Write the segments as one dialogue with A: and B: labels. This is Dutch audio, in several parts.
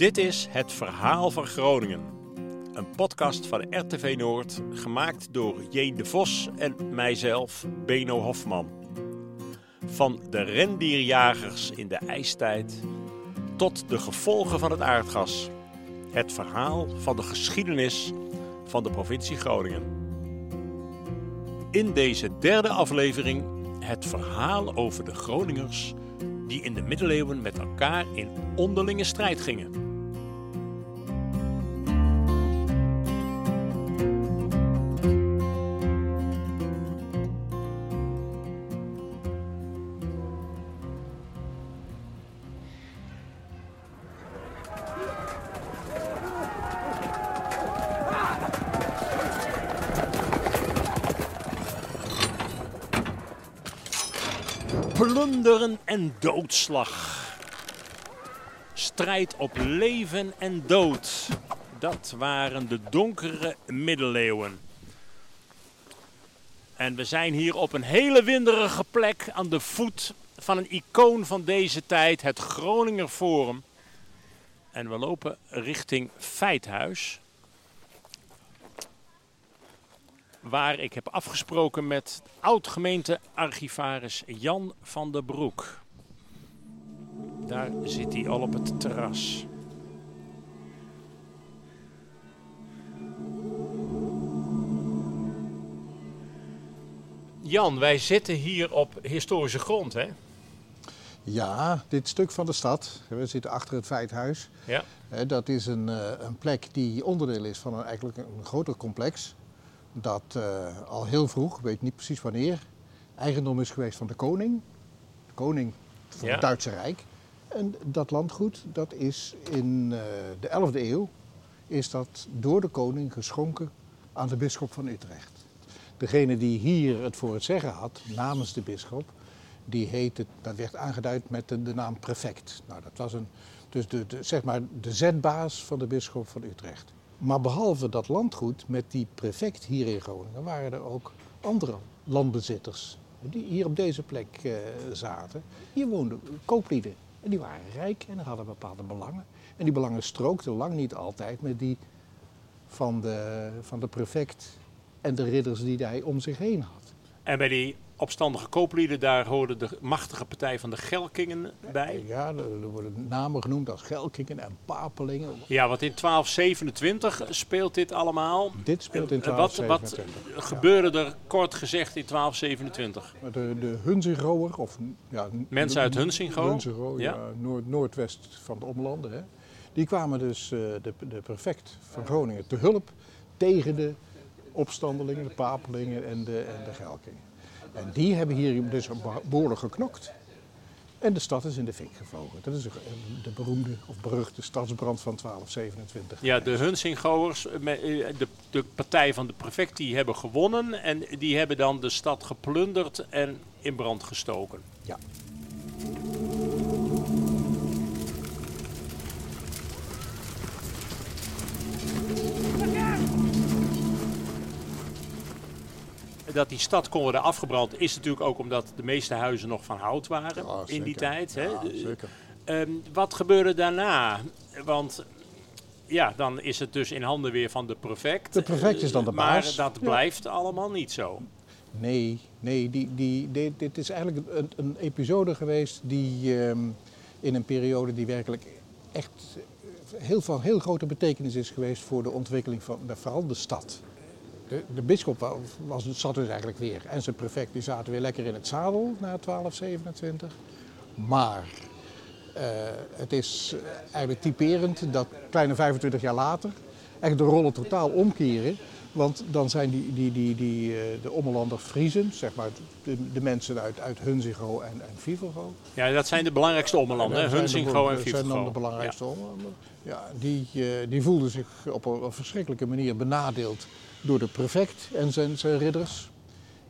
A: Dit is Het Verhaal van Groningen. Een podcast van RTV Noord, gemaakt door J. de Vos en mijzelf, Beno Hofman. Van de rendierjagers in de ijstijd tot de gevolgen van het aardgas. Het verhaal van de geschiedenis van de provincie Groningen. In deze derde aflevering het verhaal over de Groningers die in de middeleeuwen met elkaar in onderlinge strijd gingen. Doodslag. Strijd op leven en dood. Dat waren de donkere middeleeuwen. En we zijn hier op een hele winderige plek aan de voet van een icoon van deze tijd, het Groninger Forum. En we lopen richting Feithuis. Waar ik heb afgesproken met oud-gemeente-archivaris Jan van der Broek. Daar zit hij al op het terras. Jan, wij zitten hier op historische grond, hè?
B: Ja, dit stuk van de stad, we zitten achter het Feithuis.
A: Ja.
B: Dat is een, eh, een plek die onderdeel is van een, eigenlijk een groter complex. Dat eh, al heel vroeg, ik weet niet precies wanneer, eigendom is geweest van de koning. De koning van
A: Ja.
B: het Duitse Rijk. En dat landgoed, dat is in eh, de 11e eeuw, is dat door de koning geschonken aan de bisschop van Utrecht. Degene die hier het voor het zeggen had, namens de bisschop, die heette, dat werd aangeduid met de, naam prefect. Nou, dat was een, dus de, de, zeg maar de zetbaas van de bisschop van Utrecht. Maar behalve dat landgoed met die prefect hier in Groningen waren er ook andere landbezitters die hier op deze plek eh, zaten. Hier woonden kooplieden en die waren rijk en hadden bepaalde belangen. En die belangen strookten lang niet altijd met die van de, van de prefect en de ridders die hij om zich heen had.
A: En bij die opstandige kooplieden, daar hoorde de machtige partij van de Gelkingen bij.
B: Ja, er worden namen genoemd als Gelkingen en Papelingen.
A: Ja, want in 1227 speelt dit allemaal.
B: Dit speelt in
A: Eh, wat,
B: 1227.
A: wat gebeurde er kort gezegd in 1227?
B: Maar De, de Hunsingoer, of ja,
A: Mensen uit Hunsingo?
B: Hunsingo, ja,
A: Ja.
B: noord, noordwest van de Ommelanden. Hè. Die kwamen dus eh, de, de prefect van Groningen te hulp tegen de opstandelingen, de Papelingen en de, en de Gelkingen. En die hebben hier dus behoorlijk geknokt. En de stad is in de fik gevlogen. Dat is de beroemde of beruchte stadsbrand van 1227.
A: Ja, de Hunsingoers, met, eh, de, de partij van de prefect, die hebben gewonnen. En die hebben dan de stad geplunderd en in brand gestoken.
B: Ja.
A: Dat die stad kon worden afgebrand is natuurlijk ook omdat de meeste huizen nog van hout waren
B: Ja,
A: in
B: zeker.
A: die tijd. Hè?
B: Ja,
A: De-
B: zeker.
A: Ehm, wat gebeurde daarna? Want ja, dan is het dus in handen weer van de prefect.
B: De prefect is dan de
A: maar
B: baas.
A: dat
B: Ja.
A: blijft allemaal niet zo.
B: Nee, nee die, die, dit, dit is eigenlijk een, een episode geweest die ehm, in een periode die werkelijk echt heel van heel grote betekenis is geweest voor de ontwikkeling van vooral de stad. De, de bisschop wa- was, zat dus eigenlijk weer en zijn prefect die zaten weer lekker in het zadel na 1227. Maar eh, het is eigenlijk typerend dat kleine 25 jaar later echt de rollen totaal omkeren. Want dan zijn die, die, die, die, eh, de Ommelander Friezen, zeg maar de, de mensen uit, uit Hunzigo en, en.
A: Ja, dat zijn de belangrijkste ommelanden, Hunsingo en
B: Dat zijn dan de
A: Vivergo.
B: belangrijkste Ommelander. Ja, die, eh, die voelden zich op een verschrikkelijke manier benadeeld door de prefect en zijn, zijn ridders.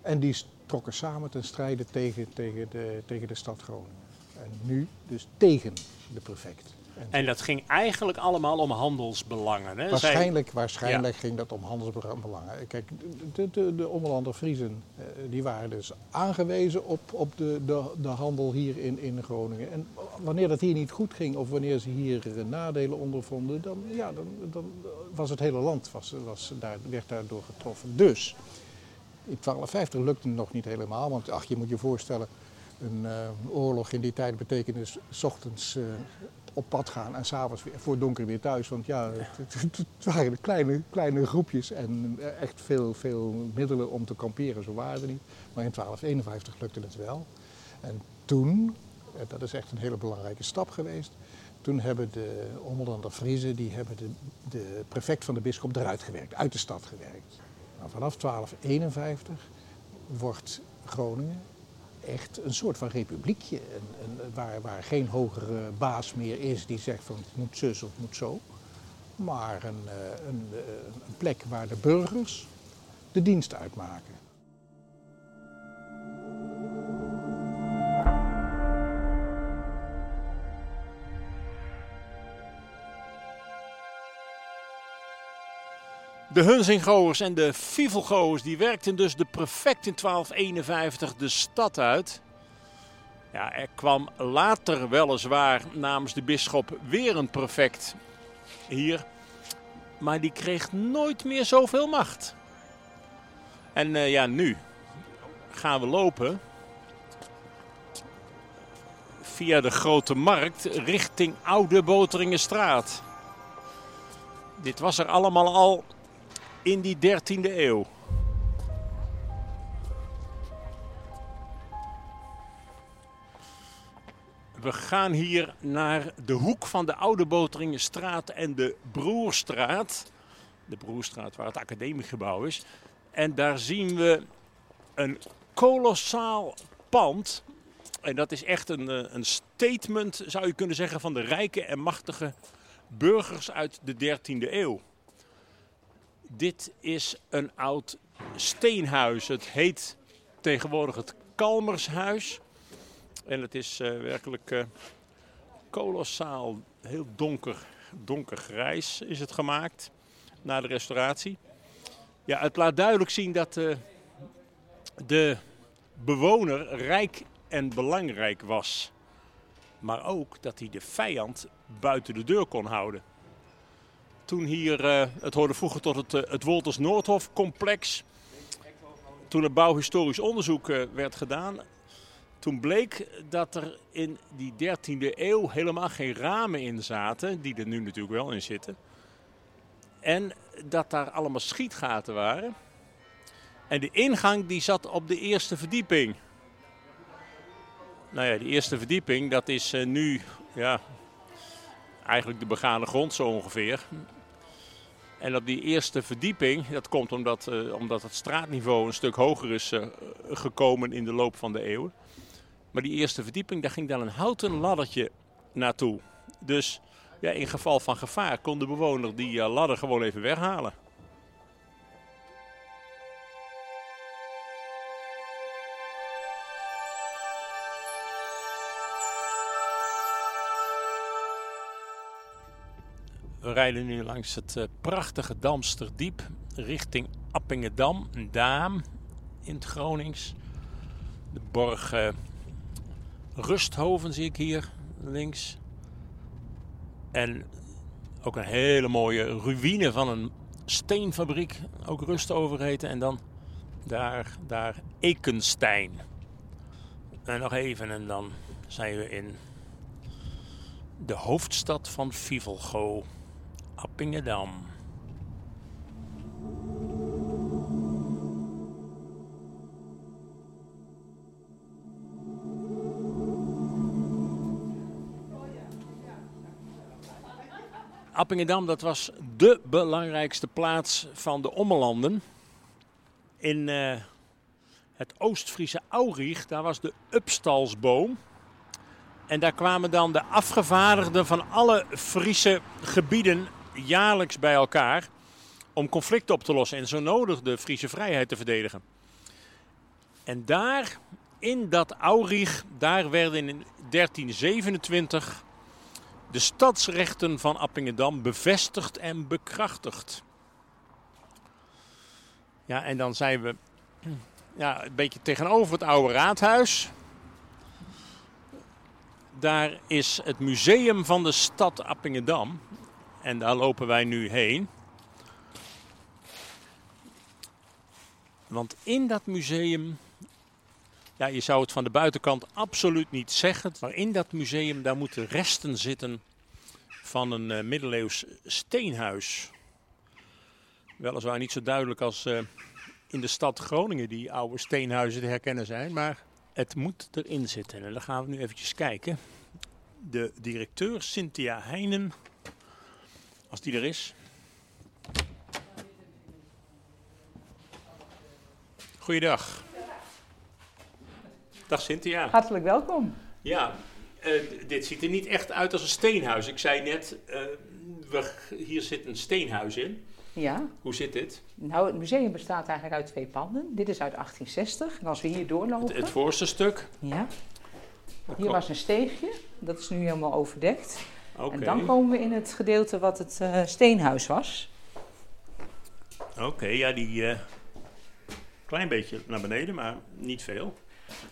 B: En die trokken samen ten strijde tegen, tegen, de, tegen de stad Groningen. En nu dus tegen de prefect.
A: En dat ging eigenlijk allemaal om handelsbelangen. Hè?
B: Waarschijnlijk, waarschijnlijk ging dat om handelsbelangen. Kijk, de, de, de Friesen eh, die waren dus aangewezen op, op de, de, de handel hier in, in Groningen. En wanneer dat hier niet goed ging of wanneer ze hier nadelen ondervonden, dan, ja, dan, dan was het hele land was, was daar, werd daardoor getroffen. Dus in 1250 lukte het nog niet helemaal, want ach, je moet je voorstellen, een uh, oorlog in die tijd betekende s ochtends uh, op pad gaan en s'avonds voor donker weer thuis. Want ja, het, waren kleine, kleine groepjes en echt veel, veel middelen om te kamperen, zo waren er niet. Maar in 1251 lukte het wel. En toen, dat is echt een hele belangrijke stap geweest, toen hebben de Ommelander Friezen, die hebben de, de prefect van de bisschop eruit gewerkt, uit de stad gewerkt. Nou, vanaf 1251 wordt Groningen echt een soort van republiekje. En, en, waar, waar geen hogere baas meer is die zegt van het moet zus of het moet zo. Maar een, eh, een, eh, een plek waar de burgers de dienst uitmaken.
A: De Hunzingoers en de Fievelgoers die werkten dus de prefect in 1251 de stad uit. Ja, er kwam later weliswaar namens de bisschop weer een prefect hier. Maar die kreeg nooit meer zoveel macht. En uh, ja, nu gaan we lopen via de Grote Markt richting Oude Boteringenstraat. Dit was er allemaal al in die 13e eeuw. We gaan hier naar de hoek van de Oude Boteringenstraat en de Broerstraat. De Broerstraat waar het academiegebouw is. En daar zien we een kolossaal pand. En dat is echt een, eh, een statement, zou je kunnen zeggen, van de rijke en machtige burgers uit de 13e eeuw. Dit is een oud steenhuis. Het heet tegenwoordig het Kalmershuis. En het is uh, werkelijk uh, kolossaal, heel donker, donkergrijs is het gemaakt na de restauratie. Ja, het laat duidelijk zien dat uh, de bewoner rijk en belangrijk was. Maar ook dat hij de vijand buiten de deur kon houden. Toen hier, uh, het hoorde vroeger tot het, uh, het Wolters Noordhof complex. Toen er bouwhistorisch onderzoek uh, werd gedaan. Toen bleek dat er in die 13e eeuw helemaal geen ramen in zaten. Die er nu natuurlijk wel in zitten. En dat daar allemaal schietgaten waren. En de ingang die zat op de eerste verdieping. Nou ja, die eerste verdieping dat is nu ja, eigenlijk de begane grond zo ongeveer. En op die eerste verdieping, dat komt omdat, uh, omdat het straatniveau een stuk hoger is uh, gekomen in de loop van de eeuwen. Maar die eerste verdieping, daar ging dan een houten laddertje naartoe. Dus ja, in geval van gevaar kon de bewoner die uh, ladder gewoon even weghalen. We rijden nu langs het uh, prachtige Damsterdiep richting Appingedam, Daam in het Gronings. De borg uh, Rusthoven zie ik hier links. En ook een hele mooie ruïne van een steenfabriek, ook Rustover heten. En dan daar, daar Ekenstein. En nog even en dan zijn we in de hoofdstad van Fivelgo. Appingedam. Appingedam, dat was de belangrijkste plaats van de Ommelanden. In uh, het Oost-Friese Aurich, daar was de Upstalsboom. En daar kwamen dan de afgevaardigden van alle Friese gebieden jaarlijks bij elkaar om conflicten op te lossen en zo nodig de Friese vrijheid te verdedigen. En daar, in dat Aurich, daar werden in 1327 de stadsrechten van Appingedam bevestigd en bekrachtigd. Ja, en dan zijn we ja, een beetje tegenover het oude raadhuis. Daar is het museum van de stad Appingedam. En daar lopen wij nu heen. Want in dat museum, ja, je zou het van de buitenkant absoluut niet zeggen, maar in dat museum daar moeten resten zitten van een uh, middeleeuws steenhuis. Weliswaar niet zo duidelijk als uh, in de stad Groningen die oude steenhuizen te herkennen zijn, maar het moet erin zitten. En dan gaan we nu eventjes kijken. De directeur Cynthia Heinen, als die er is. Goeiedag. Dag Cynthia.
C: Hartelijk welkom.
A: Ja, uh, dit ziet er niet echt uit als een steenhuis. Ik zei net, uh, we, hier zit een steenhuis in.
C: Ja.
A: Hoe zit dit?
C: Nou, het museum bestaat eigenlijk uit twee panden. Dit is uit 1860. En als we hier doorlopen...
A: Het, het voorste stuk?
C: Ja. Hier was een steegje. Dat is nu helemaal overdekt.
A: Okay.
C: En dan komen we in het gedeelte wat het uh, steenhuis was.
A: Oké, okay, ja, die... Uh, klein beetje naar beneden, maar niet veel.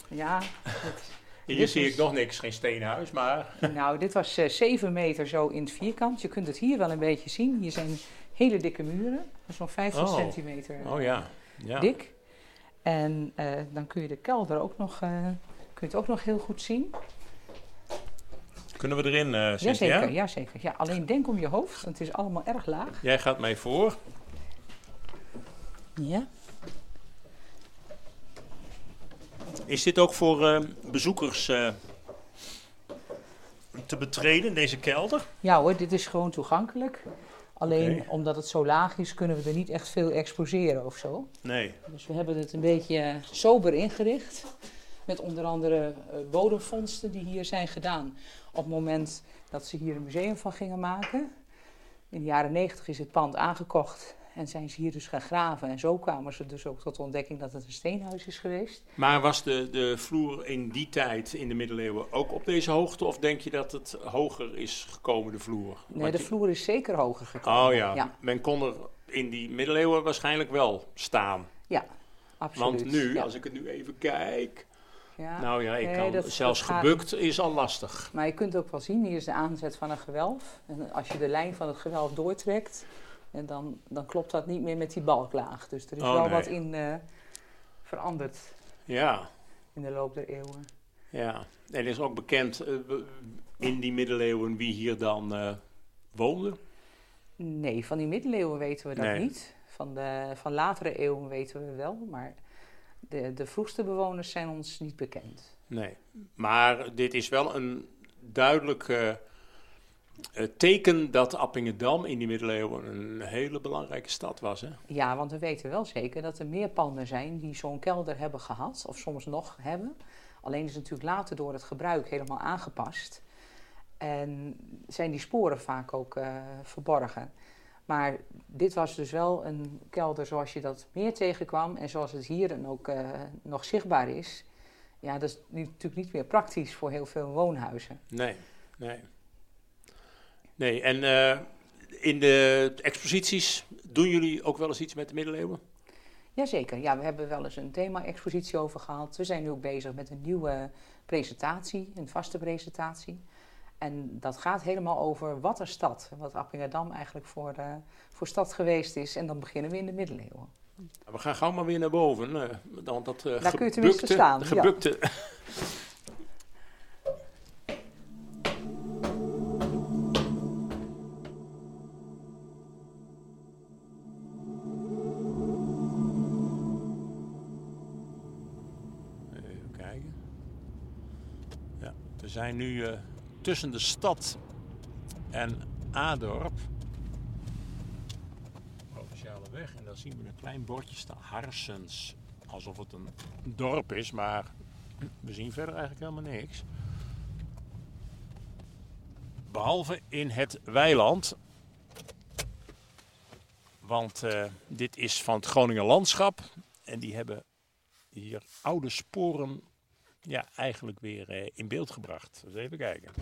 C: Ja. Het,
A: hier zie ik nog niks, geen steenhuis, maar...
C: Nou, dit was uh, 7 meter zo in het vierkant. Je kunt het hier wel een beetje zien. Hier zijn hele dikke muren, zo'n 50
A: oh.
C: centimeter
A: oh, ja. Ja.
C: dik. En uh, dan kun je de kelder ook nog, uh, kun je het ook nog heel goed zien.
A: Kunnen we erin, uh, Cynthia?
C: Jazeker, jazeker. Ja, alleen denk om je hoofd, want het is allemaal erg laag.
A: Jij gaat mij voor.
C: Ja.
A: Is dit ook voor bezoekers te betreden, deze kelder?
C: Ja hoor, dit is gewoon toegankelijk. Alleen omdat het zo laag is, kunnen we er niet echt veel exposeren of zo.
A: Nee.
C: Dus we hebben het een beetje eh, sober ingericht. Met onder andere bodemvondsten die hier zijn gedaan. Op het moment dat ze hier een museum van gingen maken. In de jaren negentig is het pand aangekocht. En zijn ze hier dus gaan graven. En zo kwamen ze dus ook tot de ontdekking dat het een steenhuis is geweest.
A: Maar was de, de vloer in die tijd, in de middeleeuwen, ook op deze hoogte? Of denk je dat het hoger is gekomen, de vloer?
C: Nee,
A: Want
C: de
A: je-
C: vloer is zeker hoger gekomen.
A: Oh ja.
C: Ja,
A: men kon er in die middeleeuwen waarschijnlijk wel staan.
C: ja absoluut.
A: Want nu,
C: ja.
A: als ik het nu even kijk...
C: Ja.
A: Nou ja, ik
C: Nee,
A: kan
C: dat-
A: zelfs
C: dat gaat
A: gebukt is al lastig.
C: Maar je kunt ook wel zien, hier is de aanzet van een gewelf. En als je de lijn van het gewelf doortrekt, en dan, dan klopt dat niet meer met die balklaag. Dus er is
A: Oh,
C: wel
A: nee.
C: wat in eh, veranderd
A: Ja,
C: in de loop der eeuwen.
A: ja. En is ook bekend eh, in die middeleeuwen wie hier dan eh, woonde?
C: Nee, van die middeleeuwen weten we dat
A: Nee.
C: niet. Van, de, van latere eeuwen weten we wel, maar de, de vroegste bewoners zijn ons niet bekend.
A: Nee. Maar dit is wel een duidelijk eh, teken dat Appingedam in die middeleeuwen een hele belangrijke stad was. Hè?
C: Ja, want we weten wel zeker dat er meer panden zijn die zo'n kelder hebben gehad, of soms nog hebben. Alleen is het natuurlijk later door het gebruik helemaal aangepast. En zijn die sporen vaak ook eh, verborgen. Maar dit was dus wel een kelder zoals je dat meer tegenkwam en zoals het hier dan ook eh, nog zichtbaar is. Ja, dat is nu natuurlijk niet meer praktisch voor heel veel woonhuizen.
A: Nee, nee. Nee, en eh, in de exposities doen jullie ook wel eens iets met de middeleeuwen?
C: Jazeker, ja, we hebben wel eens een thema-expositie over gehad. We zijn nu ook bezig met een nieuwe presentatie, een vaste presentatie. En dat gaat helemaal over wat een stad, wat Appingedam eigenlijk voor, eh, voor stad geweest is. En dan beginnen we in de middeleeuwen.
A: We gaan gauw maar weer naar boven. eh, want dat eh,
C: Daar kun je tenminste
A: gebukte-
C: staan, ja.
A: Gebukte. Even kijken. Ja, we zijn nu tussen de stad en Adorp. Provinciale weg. En dan zien we een klein bordje staan. Harsens. Alsof het een dorp is, maar we zien verder eigenlijk helemaal niks. Behalve in het weiland. Want eh, dit is van het Groninger Landschap. En die hebben hier oude sporen ja, eigenlijk weer eh, in beeld gebracht. Dus even kijken.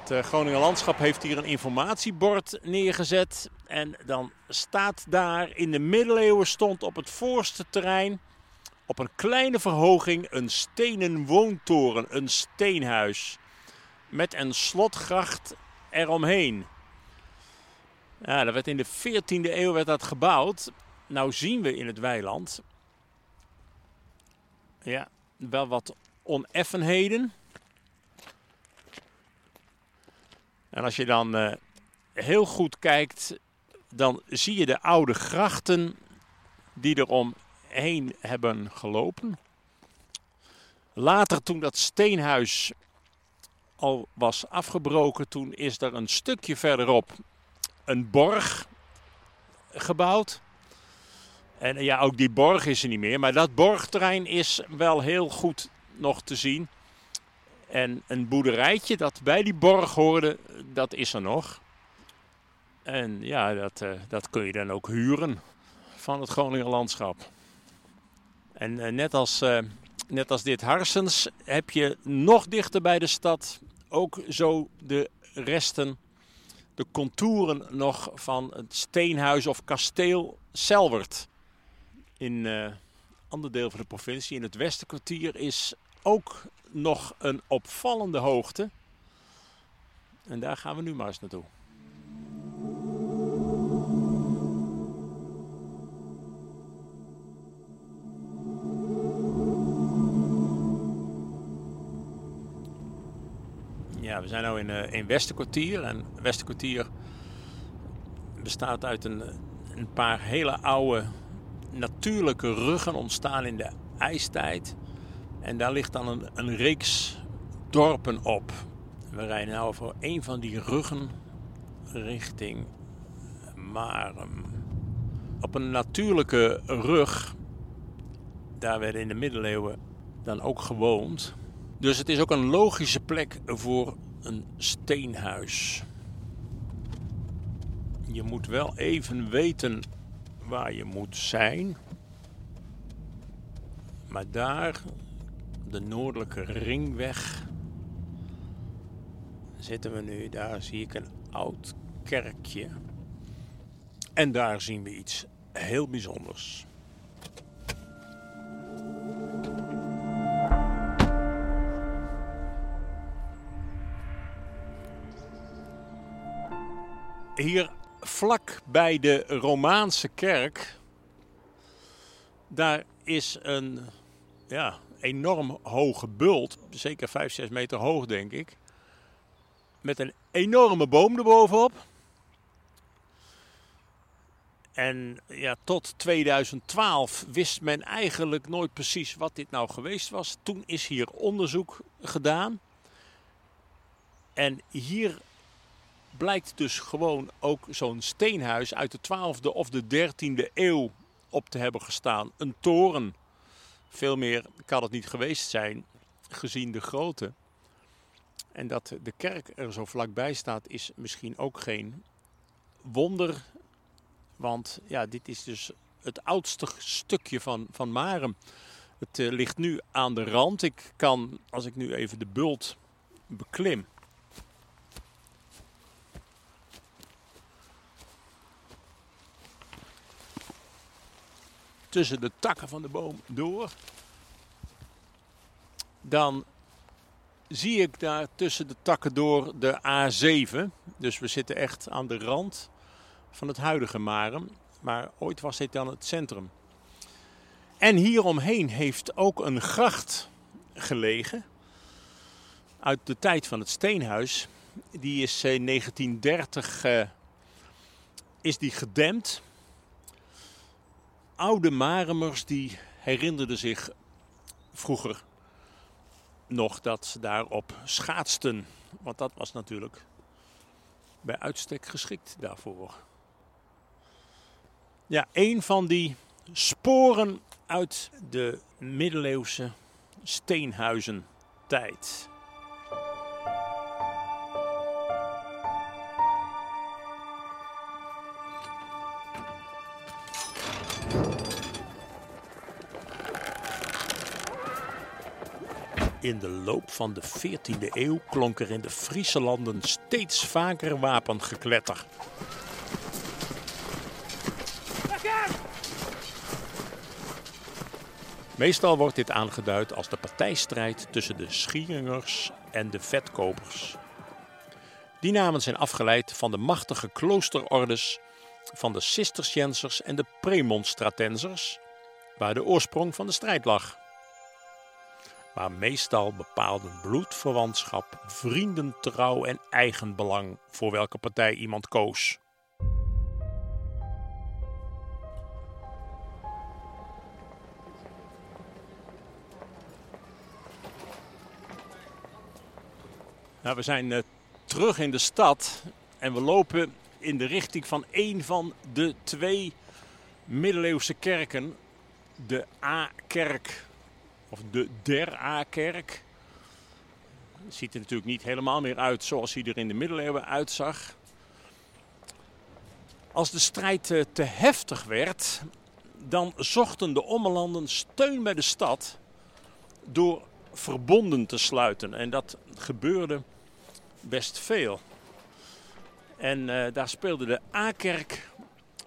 A: Het eh, Groninger Landschap heeft hier een informatiebord neergezet. En dan staat daar in de middeleeuwen stond op het voorste terrein op een kleine verhoging een stenen woontoren, een steenhuis. Met een slotgracht eromheen. Ja, dat werd in de 14e eeuw werd dat gebouwd. Nou zien we in het weiland ja, wel wat oneffenheden. En als je dan uh, heel goed kijkt, dan zie je de oude grachten die er omheen hebben gelopen. Later, toen dat steenhuis al was afgebroken, toen is er een stukje verderop een borg gebouwd. En ja, ook die borg is er niet meer, maar dat borgterrein is wel heel goed nog te zien. En een boerderijtje dat bij die borg hoorde, dat is er nog. En ja, dat, uh, dat kun je dan ook huren van het Groninger landschap. En uh, net, als, uh, net als dit Harsens heb je nog dichter bij de stad ook zo de resten, de contouren nog van het steenhuis of kasteel Selwert. In een ander deel van de provincie, in het Westenkwartier, is ook nog een opvallende hoogte. En daar gaan we nu maar eens naartoe. Ja, we zijn nu in, uh, in Westerkwartier. En Westerkwartier bestaat uit een, een paar hele oude natuurlijke ruggen ontstaan in de ijstijd. En daar ligt dan een, een reeks dorpen op. We rijden nu over een van die ruggen richting Marem. Op een natuurlijke rug, daar werden in de middeleeuwen dan ook gewoond. Dus het is ook een logische plek voor een steenhuis. Je moet wel even weten waar je moet zijn. Maar daar de noordelijke ringweg zitten we nu. Daar zie ik een oud kerkje. En daar zien we iets heel bijzonders. Hier vlak bij de Romaanse kerk, daar is een ja, enorm hoge bult, zeker 5, 6 meter hoog denk ik, met een enorme boom erbovenop. En ja, tot 2012 wist men eigenlijk nooit precies wat dit nou geweest was. Toen is hier onderzoek gedaan. En hier blijkt dus gewoon ook zo'n steenhuis uit de 12e of de 13e eeuw op te hebben gestaan. Een toren. Veel meer kan het niet geweest zijn, gezien de grootte. En dat de kerk er zo vlakbij staat, is misschien ook geen wonder. Want ja, dit is dus het oudste stukje van, van Marem. Het uh, ligt nu aan de rand. Ik kan, als ik nu even de bult beklim. Tussen de takken van de boom door. Dan zie ik daar tussen de takken door de A7. Dus we zitten echt aan de rand van het huidige Marem. Maar ooit was dit dan het centrum. En hieromheen heeft ook een gracht gelegen. Uit de tijd van het steenhuis. Die is in 1930 uh, is die gedempt. Oude Maremers die herinnerden zich vroeger nog dat ze daarop schaatsten. Want dat was natuurlijk bij uitstek geschikt daarvoor. Ja, een van die sporen uit de middeleeuwse steenhuizen In de loop van de 14e eeuw klonk er in de Friese landen steeds vaker wapengekletter. Meestal wordt dit aangeduid als de partijstrijd tussen de Schieringers en de Vetkopers. Die namen zijn afgeleid van de machtige kloosterordes van de Cisterciensers en de Premonstratenzers, waar de oorsprong van de strijd lag. Maar meestal bepaalden bloedverwantschap, vriendentrouw en eigenbelang voor welke partij iemand koos. Nou, we zijn uh, terug in de stad en we lopen in de richting van een van de twee middeleeuwse kerken. De A-kerk, of de Der A-kerk. Ziet er natuurlijk niet helemaal meer uit zoals hij er in de middeleeuwen uitzag. Als de strijd uh, te heftig werd, dan zochten de ommelanden steun bij de stad door verbonden te sluiten. En dat gebeurde best veel. En uh, daar speelde de A-kerk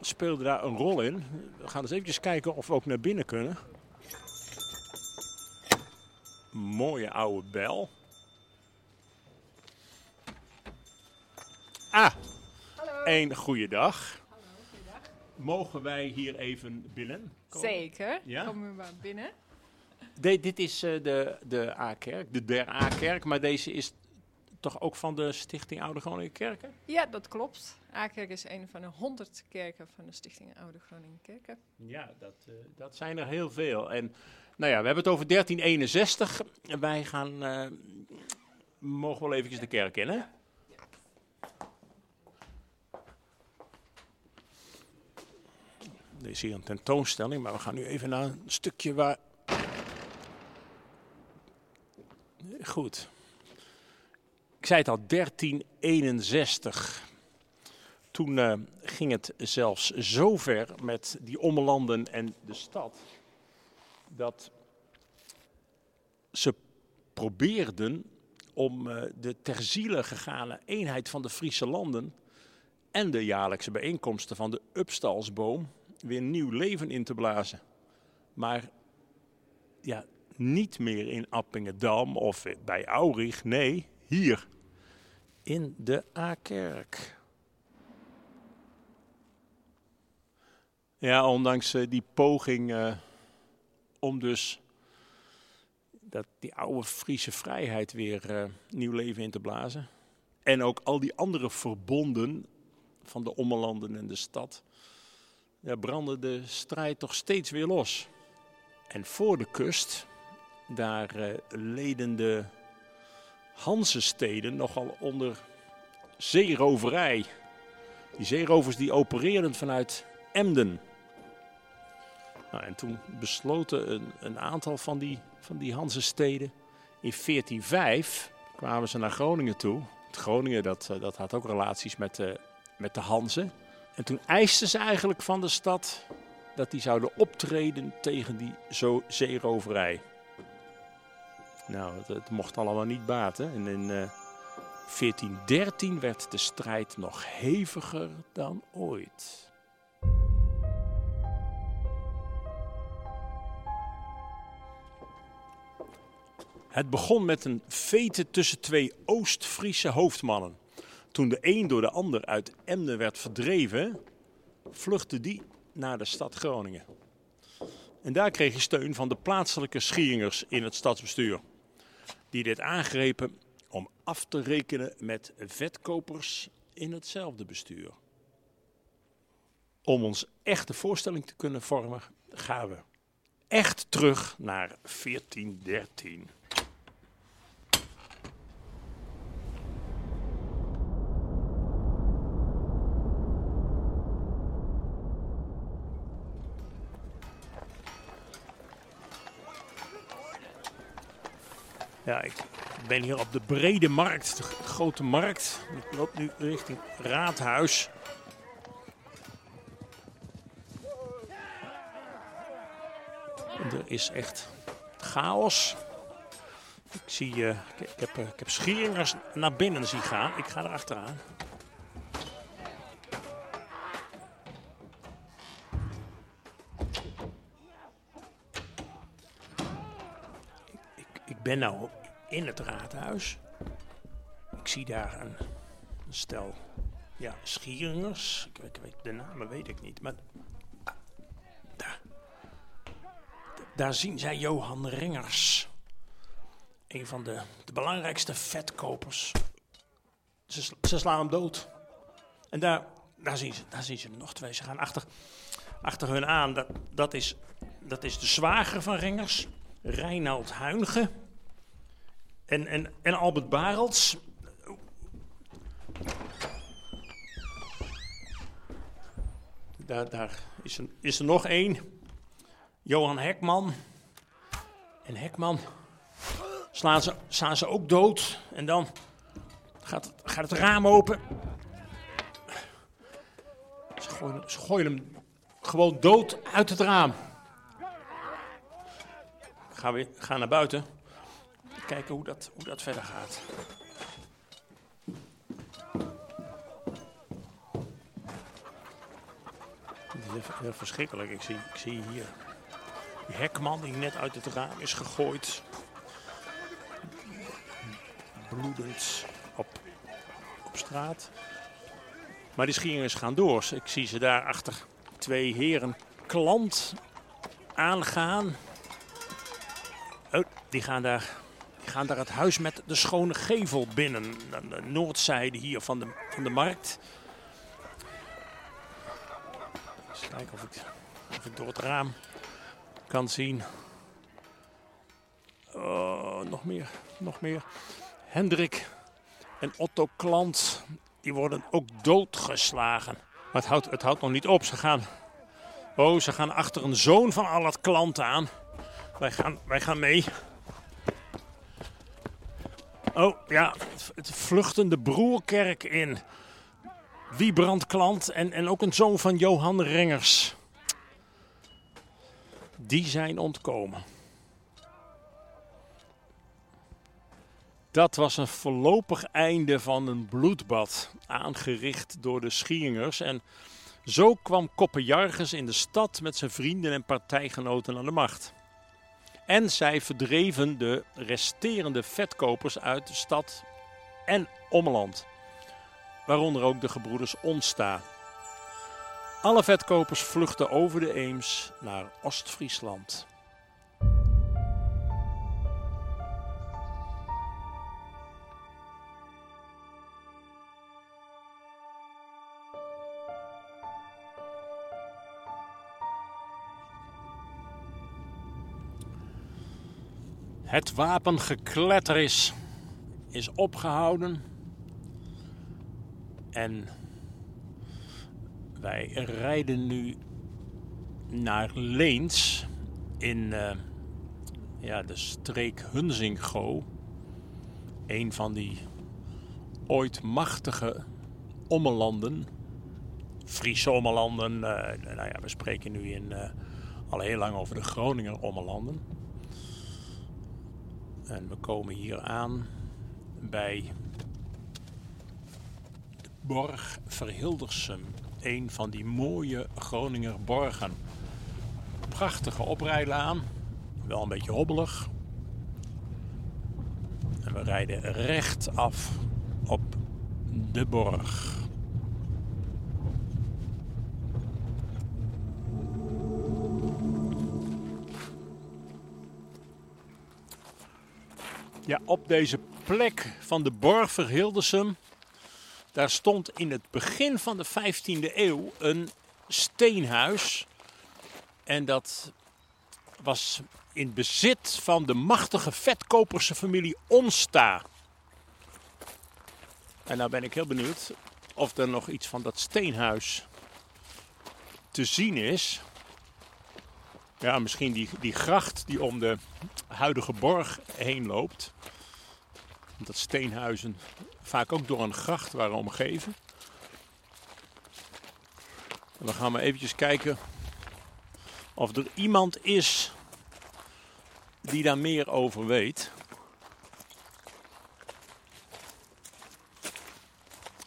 A: speelde daar een rol in. We gaan eens eventjes kijken of we ook naar binnen kunnen. Mooie oude bel. Ah,
D: Hallo.
A: een goede dag. Mogen wij hier even binnen? komen?
D: Zeker.
A: Ja?
D: Komen we maar binnen.
A: De- dit is eh, de, de A-kerk, de der A-kerk, maar deze is toch ook van de Stichting Oude Groningen Kerken?
D: Ja, dat klopt. Akerk is een van de honderd kerken van de Stichting Oude Groningen Kerken.
A: Ja, dat, eh, dat zijn er heel veel. En nou ja, we hebben het over 1361. En Wij gaan, eh, mogen wel eventjes de kerk in, hè? Er is hier een tentoonstelling, maar we gaan nu even naar een stukje waar... Goed. Ik zei het al, 1361. Toen eh, ging het zelfs zo ver met die ommelanden en de stad dat ze probeerden om eh, de ter ziele gegane eenheid van de Friese landen en de jaarlijkse bijeenkomsten van de Upstalsboom weer nieuw leven in te blazen. Maar ja, niet meer in Appingedam of bij Aurich, nee, hier in de A-kerk. Ja, ondanks eh, die poging eh, om dus dat, die oude Friese vrijheid weer eh, nieuw leven in te blazen. En ook al die andere verbonden van de ommelanden en de stad. Brandde de strijd toch steeds weer los. En voor de kust, daar leden de Hansesteden nogal onder zeeroverij. Die zeerovers die opereerden vanuit Emden. Nou, en toen besloten een, een aantal van die, van die Hansesteden. In 1405 kwamen ze naar Groningen toe. Groningen dat, eh, dat had ook relaties met de, met de Hanzen. En toen eisten ze eigenlijk van de stad dat die zouden optreden tegen die zo zeeroverij. Nou, het, mocht allemaal niet baten. En in eh, 1413 werd de strijd nog heviger dan ooit. Het begon met een vete tussen twee Oost-Friese hoofdmannen. Toen de een door de ander uit Emden werd verdreven, vluchtte die naar de stad Groningen. En daar kreeg hij steun van de plaatselijke Schieringers in het stadsbestuur. Die dit aangrepen om af te rekenen met vetkopers in hetzelfde bestuur. Om ons echt de voorstelling te kunnen vormen, gaan we echt terug naar 1413. Ik ben hier op de Brede Markt, de grote markt. Ik loop nu richting Raadhuis. Er is echt chaos. Ik zie, ik, ik heb, eh, ik heb schieringers naar binnen zien gaan. Ik ga er achteraan. Ik, ik ben nou in het raadhuis. Ik zie daar een, een stel ja, schieringers. Ik, ik de namen weet ik niet, maar daar, daar zien zij Johan Ringers. Een van de, de belangrijkste vetkopers. Ze, ze slaan hem dood. En daar, daar, zien ze, daar zien ze nog twee. Ze gaan achter, achter hun aan. Dat, dat, is, dat is de zwager van Ringers, Reinoud Huinge. En, en, en Albert Barels. Daar, daar is, er, is er nog één. Johan Hekman. En Hekman slaan ze, slaan ze ook dood. En dan gaat het, gaat het raam open. Ze gooien, ze gooien hem gewoon dood uit het raam. Ga, weer, ga naar buiten. Kijken hoe dat, hoe dat verder gaat. Het is verschrikkelijk. Ik zie, ik zie hier die hekman die net uit het raam is gegooid. Bloedend op, op straat. Maar die schieringers gaan door. Ik zie ze daar achter twee heren klant aangaan. Oh, die gaan daar, die gaan daar het huis met de schone gevel binnen. Aan de noordzijde hier van de, van de markt. Eens kijken of ik, of ik door het raam kan zien. Oh, nog meer, nog meer. Hendrik en Otto Klant, die worden ook doodgeslagen. Maar het houdt, het houdt nog niet op. Ze gaan, oh, ze gaan achter een zoon van al het klant aan. Wij gaan, wij gaan mee. Oh ja, het, vluchtende broerkerk in. Wiebrand Klant en, en ook een zoon van Johan Rengers. Die zijn ontkomen. Dat was een voorlopig einde van een bloedbad, aangericht door de Schieringers. En zo kwam Koppenjarges in de stad met zijn vrienden en partijgenoten aan de macht. En zij verdreven de resterende vetkopers uit de stad en ommeland. Waaronder ook de gebroeders Onsta. Alle vetkopers vluchtten over de Eems naar Oost-Friesland. Het wapengekletter is, is opgehouden. En wij rijden nu naar Leens in eh, ja, de streek Hunzingo. Een van die ooit machtige ommelanden. Friese ommelanden. eh, nou ja, we spreken nu in, eh, al heel lang over de Groninger ommelanden. En we komen hier aan bij de borg Verhildersum. Een van die mooie Groninger borgen. Prachtige oprijlaan. Wel een beetje hobbelig. En we rijden recht af op de borg. Ja, op deze plek van de borg Verhildersum, daar stond in het begin van de 15e eeuw een steenhuis. En dat was in bezit van de machtige vetkoperse familie Onsta. En nou ben ik heel benieuwd of er nog iets van dat steenhuis te zien is ja, misschien die, die gracht die om de huidige borg heen loopt. omdat steenhuizen vaak ook door een gracht waren omgeven. En we gaan maar eventjes kijken of er iemand is die daar meer over weet.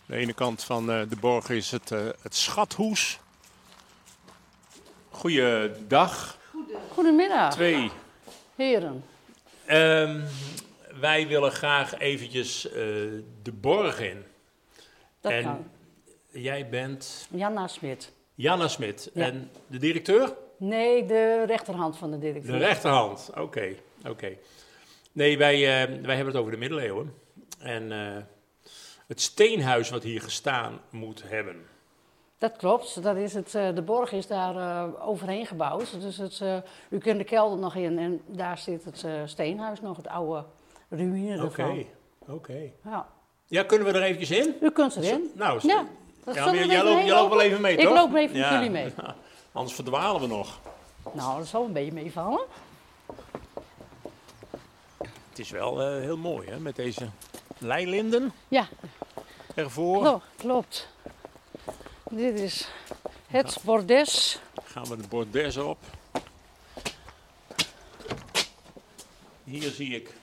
A: De ene kant van eh, de borg is het, eh, het Schathoes. Goeiedag.
E: Goedemiddag,
A: Twee.
E: heren.
A: Ehm, wij willen graag eventjes eh, de borg in.
E: Dat
A: En-
E: kan.
A: Jij bent
E: Janna Smit.
A: Janna Smit.
E: Ja.
A: En de directeur?
E: Nee, de rechterhand van de directeur.
A: De rechterhand. Oké, oké. Nee, wij, eh, wij hebben het over de middeleeuwen. En eh, het steenhuis wat hier gestaan moet hebben.
E: Dat klopt. Dat is het, eh, de borg is daar eh, overheen gebouwd. Dus het, eh, u kunt de kelder nog in en daar zit het steenhuis nog, het oude ruïne
A: Oké,
E: ervan.
A: oké.
E: Ja.
A: Ja, kunnen we er eventjes in?
E: U kunt erin.
A: Nou,
E: Ja. Dat
A: jij, loopt, wel even mee,
E: Ik
A: toch?
E: loop even met jullie mee.
A: Anders verdwalen we nog.
E: Nou, dat zal een beetje meevallen.
A: Het is wel heel mooi, hè, met deze leilinden
E: Ja,
A: ervoor.
E: klo- klopt. Dit is het bordes.
A: Gaan we de bordes op. Hier zie ik.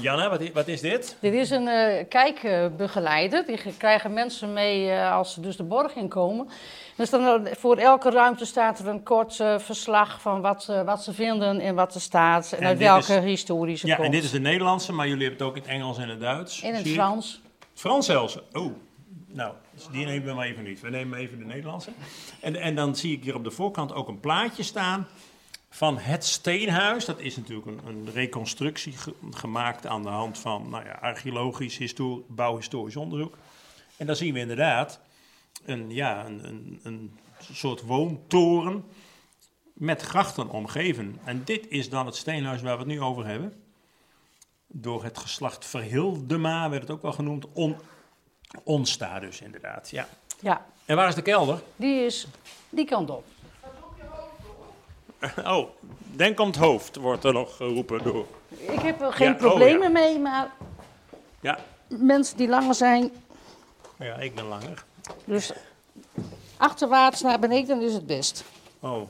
A: Janne, wat is, wat is dit?
E: Dit is een eh, kijkbegeleider. Die ge- krijgen mensen mee eh, als ze dus de borg inkomen. Dus dan, eh, voor elke ruimte staat er een kort verslag van wat, wat ze vinden en wat er staat. En,
A: En
E: uit welke
A: is-
E: historische
A: Ja,
E: komt.
A: en dit is de Nederlandse, maar jullie hebben het ook in het Engels en het Duits.
E: In het
A: ik.
E: Frans.
A: Frans zelfs. Oh, nou, dus die nemen we even niet. We nemen even de Nederlandse. En, en dan zie ik hier op de voorkant ook een plaatje staan van het steenhuis. Dat is natuurlijk een, een reconstructie ge- gemaakt aan de hand van nou ja, archeologisch, histo- bouwhistorisch onderzoek. En dan zien we inderdaad een, ja, een, een, een soort woontoren met grachten omgeven. En dit is dan het steenhuis waar we het nu over hebben. Door het geslacht Verhildema werd het ook wel genoemd. On, onsta dus inderdaad, ja.
E: Ja,
A: En waar is de kelder?
E: die is die kant op.
A: Oh, denk om het hoofd, wordt er nog geroepen door.
E: Ik heb er geen
A: Ja, oh,
E: problemen
A: ja.
E: mee, maar
A: Ja,
E: mensen die langer zijn,
A: ja ik ben langer.
E: dus achterwaarts naar beneden is het best.
A: Oh.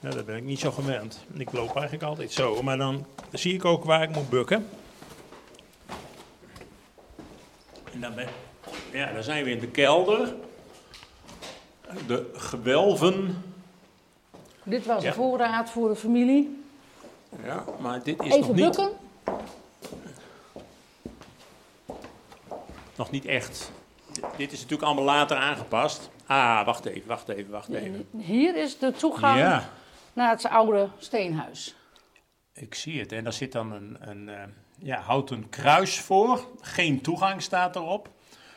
A: Ja, dat ben ik niet zo gewend. Ik loop eigenlijk altijd zo, maar dan zie ik ook waar ik moet bukken. En dan, ben, ja, dan zijn we in de kelder. De gewelven.
E: Dit was
A: Ja.
E: een voorraad voor de familie.
A: Ja, maar dit is
E: Even
A: nog niet,
E: bukken.
A: nog niet echt. Dit is natuurlijk allemaal later aangepast. Ah, wacht even, wacht even, wacht even.
E: Hier is de toegang
A: Ja,
E: naar het oude steenhuis.
A: ik zie het. En daar zit dan een, een ja, houten kruis voor. Geen toegang staat erop.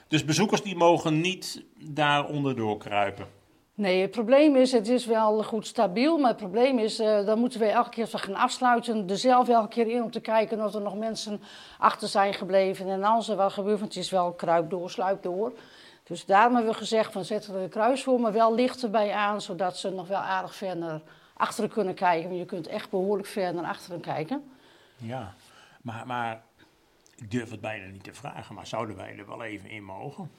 A: Dus bezoekers die mogen niet daar onderdoor kruipen.
E: Nee, het probleem is, het is wel goed stabiel, maar het probleem is, eh, dan moeten we elke keer we gaan afsluiten, er zelf elke keer in om te kijken of er nog mensen achter zijn gebleven. En als er wat gebeurt, want het is wel kruip door, sluip door. Dus daarom hebben we gezegd van zetten er een kruis voor, maar wel licht erbij aan, zodat ze nog wel aardig ver naar achteren kunnen kijken. Want je kunt echt behoorlijk ver naar achteren kijken.
A: Ja, maar, maar ik durf het bijna niet te vragen. Maar zouden wij er wel even in mogen?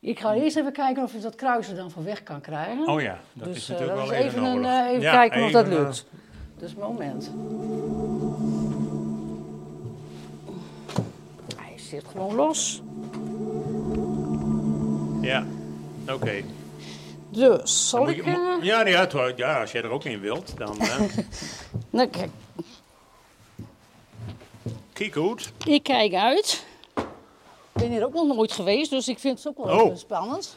E: Ik ga eerst even kijken of je dat kruis er dan van weg kan krijgen.
A: Oh ja, dat
E: dus
A: is
E: eh,
A: natuurlijk
E: dat
A: wel
E: is
A: even,
E: even, een,
A: nodig.
E: eh, even
A: Ja,
E: kijken of dat
A: eh,
E: lukt. Dus moment. Hij zit gewoon los.
A: ja, oké.
E: Dus, zal ik... eh,
A: Ja, ja, ja, als jij er ook in wilt, dan eh
E: nou, kijk,
A: kijk
E: ik kijk uit. Ik ben hier ook nog nooit geweest, dus ik vind het ook wel
A: Oh.
E: even spannend.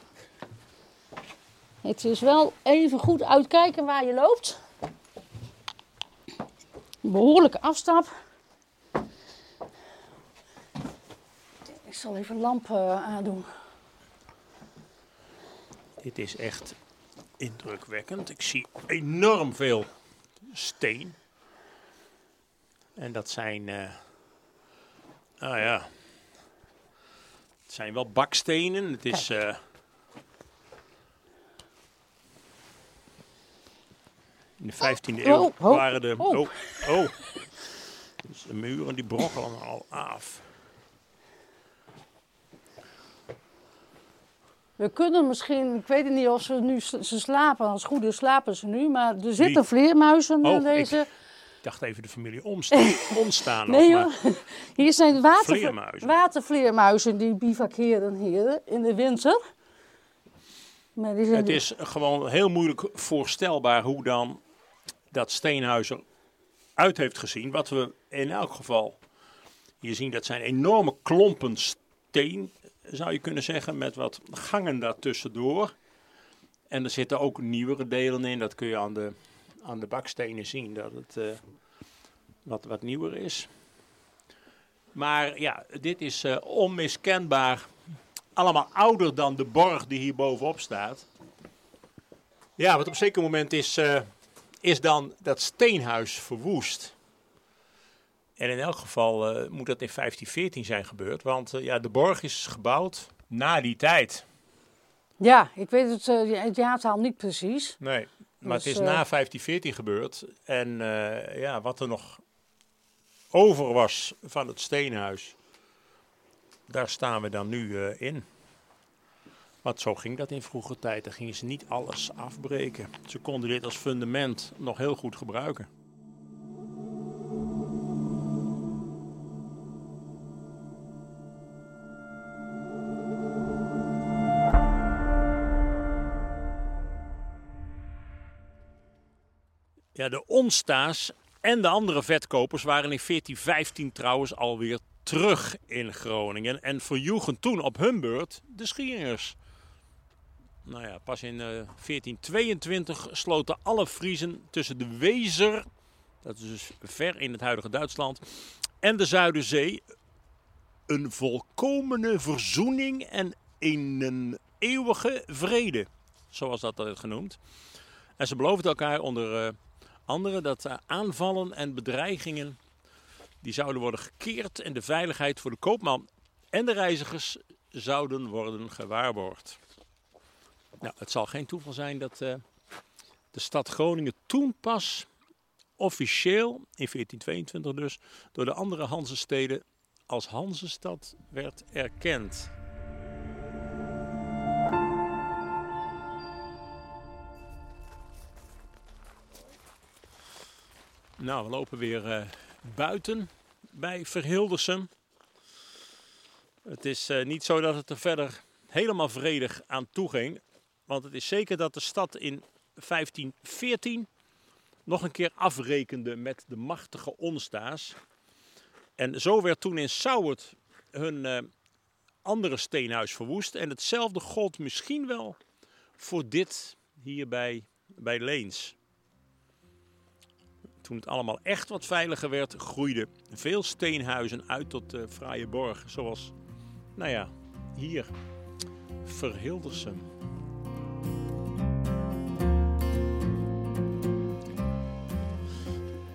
E: Het is wel even goed uitkijken waar je loopt. Behoorlijke afstap. Ik zal even een lamp eh, aandoen.
A: Dit is echt indrukwekkend. Ik zie enorm veel steen. En dat zijn, eh ah ja, het zijn wel bakstenen. Het is, eh, in de 15e eeuw
E: oh,
A: waren de,
E: oh.
A: oh, oh, Dus de muren die brokkelen al af.
E: We kunnen misschien, ik weet het niet of ze nu ze slapen, als het goed is slapen ze nu, maar er zitten
A: Wie?
E: vleermuizen in deze
A: Ik dacht even de familie omstaan. ontstaan
E: Nee hoor, hier zijn water,
A: Vleermuizen.
E: watervleermuizen die bivakeren hier in de winter. Maar die zijn
A: Het is gewoon heel moeilijk voorstelbaar hoe dan dat steenhuis eruit heeft gezien. Wat we in elk geval hier zien, dat zijn enorme klompen steen, zou je kunnen zeggen, met wat gangen daartussendoor. En er zitten ook nieuwere delen in, dat kun je aan de, aan de bakstenen zien, dat het eh, wat, wat nieuwer is. Maar ja, dit is eh, onmiskenbaar allemaal ouder dan de borg die hier bovenop staat. Ja, want op een zeker moment is, eh, is dan dat steenhuis verwoest. En in elk geval moet dat in 1514 zijn gebeurd, want ja, de borg is gebouwd na die tijd.
E: Ja, ik weet het, het jaartal niet precies.
A: Nee, maar
E: Dus,
A: het is
E: eh,
A: na 1514 gebeurd. En eh, ja, wat er nog over was van het steenhuis, daar staan we dan nu eh, in. Want zo ging dat in vroege tijd. Dan gingen ze niet alles afbreken. Ze konden dit als fundament nog heel goed gebruiken. De Onsta's en de andere vetkopers waren in 1415 trouwens alweer terug in Groningen. En verjoegen toen op hun beurt de Schieringers. Nou ja, pas in eh, 1422 sloten alle Friezen tussen de Wezer, dat is dus ver in het huidige Duitsland, en de Zuiderzee een volkomene verzoening en in een eeuwige vrede, zoals dat werd genoemd. En ze beloofden elkaar onder eh, andere dat eh, aanvallen en bedreigingen die zouden worden gekeerd en de veiligheid voor de koopman en de reizigers zouden worden gewaarborgd. Nou, het zal geen toeval zijn dat eh, de stad Groningen toen pas officieel, in 1422 dus, door de andere Hansesteden als Hansestad werd erkend. Nou, we lopen weer eh, buiten bij Verhildersum. Het is eh, niet zo dat het er verder helemaal vredig aan toe ging. Want het is zeker dat de stad in 1514 nog een keer afrekende met de machtige Onsta's. En zo werd toen in Sauwert hun eh, andere steenhuis verwoest. En hetzelfde gold misschien wel voor dit hier bij, bij Leens. Toen het allemaal echt wat veiliger werd, groeiden veel steenhuizen uit tot uh, fraaie borg. Zoals, nou ja, hier, Verhildersum.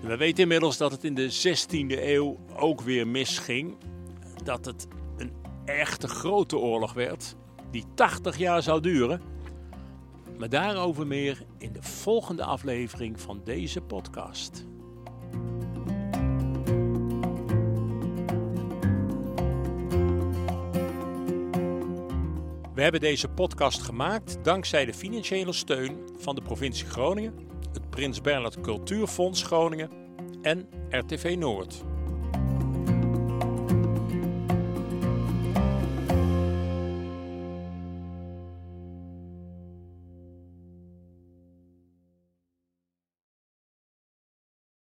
A: We weten inmiddels dat het in de 16e eeuw ook weer misging. Dat het een echte grote oorlog werd, die 80 jaar zou duren. Maar daarover meer in de volgende aflevering van deze podcast. We hebben deze podcast gemaakt dankzij de financiële steun van de provincie Groningen, het Prins Bernhard Cultuurfonds Groningen en RTV Noord.